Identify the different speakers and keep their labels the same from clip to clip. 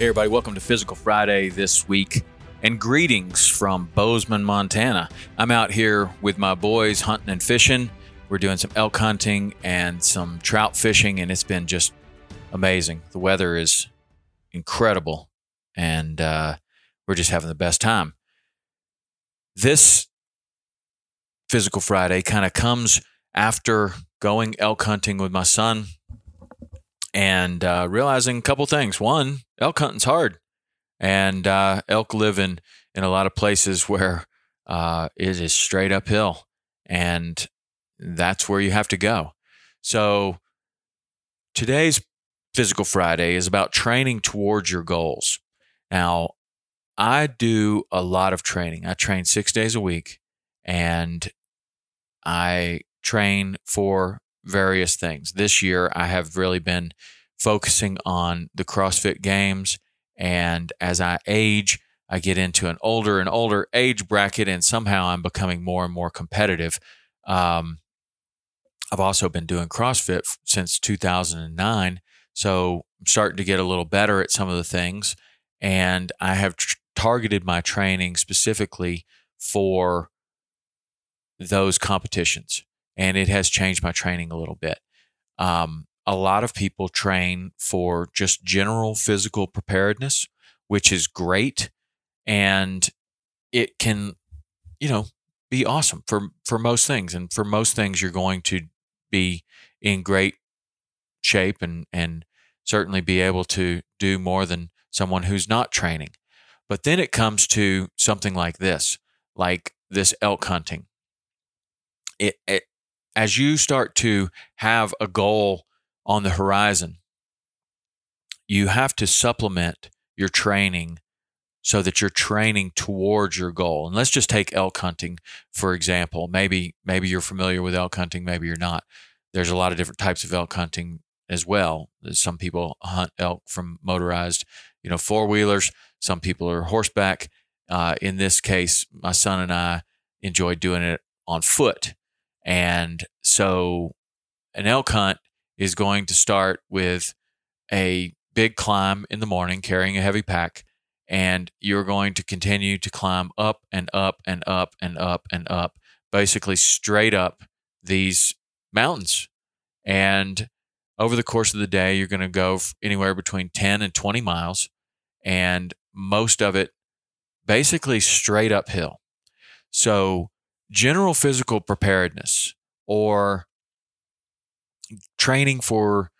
Speaker 1: Hey, everybody, welcome to Physical Friday this week, and greetings from Bozeman, Montana. I'm out here with my boys hunting and fishing. We're doing some elk hunting and some trout fishing, and it's been just amazing. The weather is incredible, and uh, we're just having the best time. This Physical Friday kind of comes after going elk hunting with my son and uh, realizing a couple things. One, elk hunting's hard, and uh, elk live in in a lot of places where uh, it is straight uphill, and that's where you have to go. So today's Physical Friday is about training towards your goals. Now, I do a lot of training. I train six days a week, and I train for various things. This year, I have really been focusing on the CrossFit games. And as I age, I get into an older and older age bracket, and somehow I'm becoming more and more competitive. Um, I've also been doing CrossFit since 2009. So I'm starting to get a little better at some of the things. And I have tr- targeted my training specifically for those competitions and it has changed my training a little bit. Um, a lot of people train for just general physical preparedness, which is great, and it can, you know, be awesome for for most things. And for most things, you're going to be in great shape and and certainly be able to do more than someone who's not training. But then it comes to something like this, like this elk hunting. It, it as you start to have a goal on the horizon, you have to supplement your training so that you're training towards your goal. And let's just take elk hunting for example. Maybe maybe you're familiar with elk hunting, maybe you're not. There's a lot of different types of elk hunting as well. Some people hunt elk from motorized, you know, four wheelers. Some people are horseback. Uh, in this case, my son and I enjoy doing it on foot. And so an elk hunt is going to start with a big climb in the morning carrying a heavy pack and you're going to continue to climb up and up and up and up and up basically straight up these mountains. And over the course of the day you're going to go anywhere between 10 and 20 miles and most of it basically straight uphill. So general physical preparedness or training for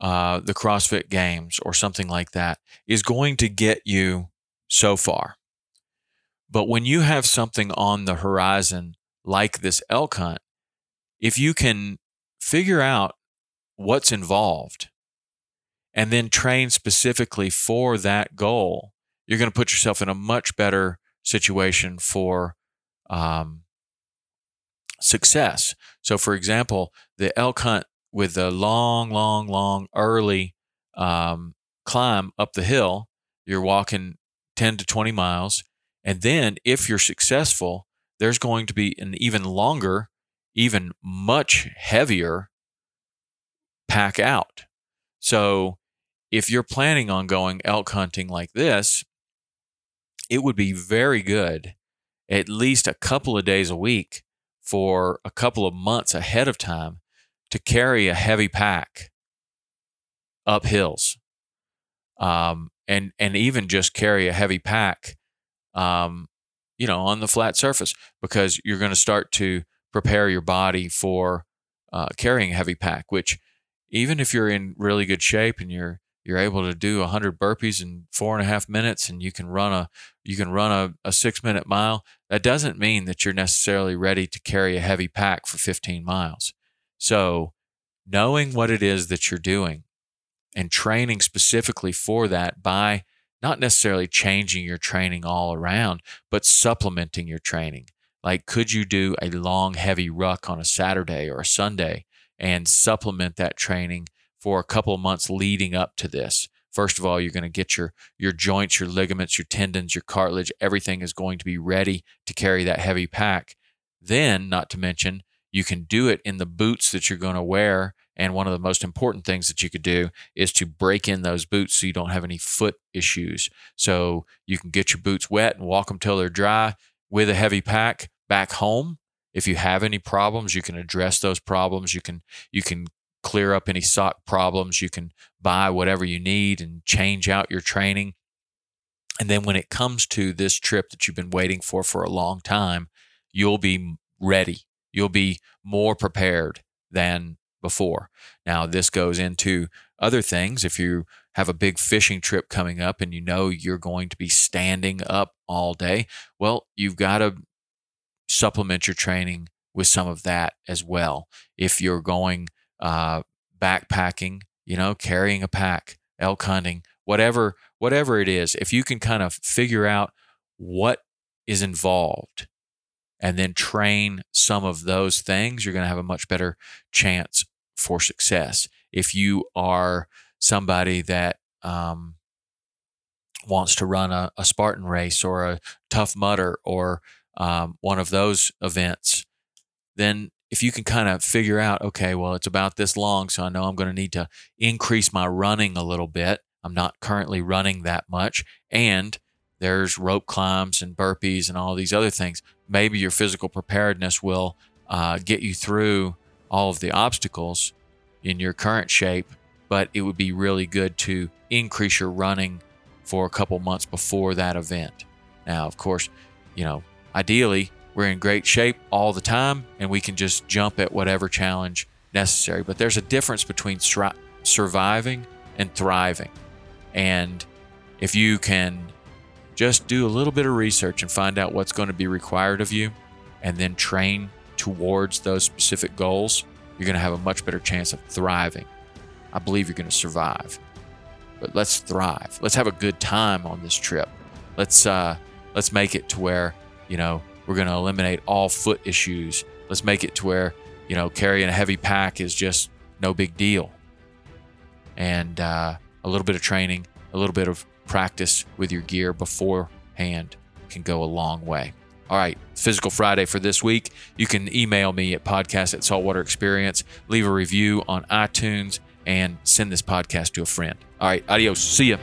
Speaker 1: uh, the CrossFit Games or something like that is going to get you so far. But when you have something on the horizon like this elk hunt, if you can figure out what's involved and then train specifically for that goal, you're going to put yourself in a much better situation for um, success. So, for example, the elk hunt with the long, long, long, early um, climb up the hill, you're walking 10 to 20 miles. And then, if you're successful, there's going to be an even longer, even much heavier pack out. So, if you're planning on going elk hunting like this, it would be very good at least a couple of days a week for a couple of months ahead of time to carry a heavy pack up hills. Um, and and even just carry a heavy pack um, you know on the flat surface because you're going to start to prepare your body for uh, carrying a heavy pack which even if you're in really good shape and you're you're able to do 100 burpees in four and a half minutes and you can run a you can run a, a six minute mile that doesn't mean that you're necessarily ready to carry a heavy pack for 15 miles. So knowing what it is that you're doing and training specifically for that by not necessarily changing your training all around but supplementing your training. Like could you do a long heavy ruck on a saturday or a sunday and supplement that training for a couple months leading up to this. First of all, you're going to get your your joints, your ligaments, your tendons, your cartilage, everything is going to be ready to carry that heavy pack. Then, not to mention, you can do it in the boots that you're going to wear. And one of the most important things that you could do is to break in those boots so you don't have any foot issues. So you can get your boots wet and walk them till they're dry with a heavy pack back home. If you have any problems, you can address those problems. You can you can clear up any sock problems. You can buy whatever you need and change out your training. And then when it comes to this trip that you've been waiting for for a long time, you'll be ready. You'll be more prepared than before. Now, this goes into other things. If you have a big fishing trip coming up and you know you're going to be standing up all day, well, you've got to supplement your training with some of that as well. If you're going uh, backpacking, you know, carrying a pack, elk hunting, whatever, whatever it is, if you can kind of figure out what is involved and then train some of those things, you're going to have a much better chance for success. If you are somebody that um, wants to run a, a, Spartan race or a Tough Mudder or um, one of those events, then if you can kind of figure out, okay, well, it's about this long, so I know I'm going to need to increase my running a little bit. I'm not currently running that much. And there's rope climbs and burpees and all these other things. Maybe your physical preparedness will uh, get you through all of the obstacles in your current shape, but it would be really good to increase your running for a couple months before that event. Now, of course, you know, ideally, we're in great shape all the time and we can just jump at whatever challenge necessary. But there's a difference between stri- surviving and thriving. And if you can just do a little bit of research and find out what's going to be required of you and then train towards those specific goals, you're going to have a much better chance of thriving. I believe you're going to survive. But let's thrive. Let's have a good time on this trip. Let's uh let's make it to where, you know, we're going to eliminate all foot issues. Let's make it to where, you know, carrying a heavy pack is just no big deal. And uh, a little bit of training, a little bit of practice with your gear beforehand can go a long way. All right, Physical Friday for this week. You can email me at podcast at saltwater experience, leave a review on iTunes, and send this podcast to a friend. All right, adios. See ya.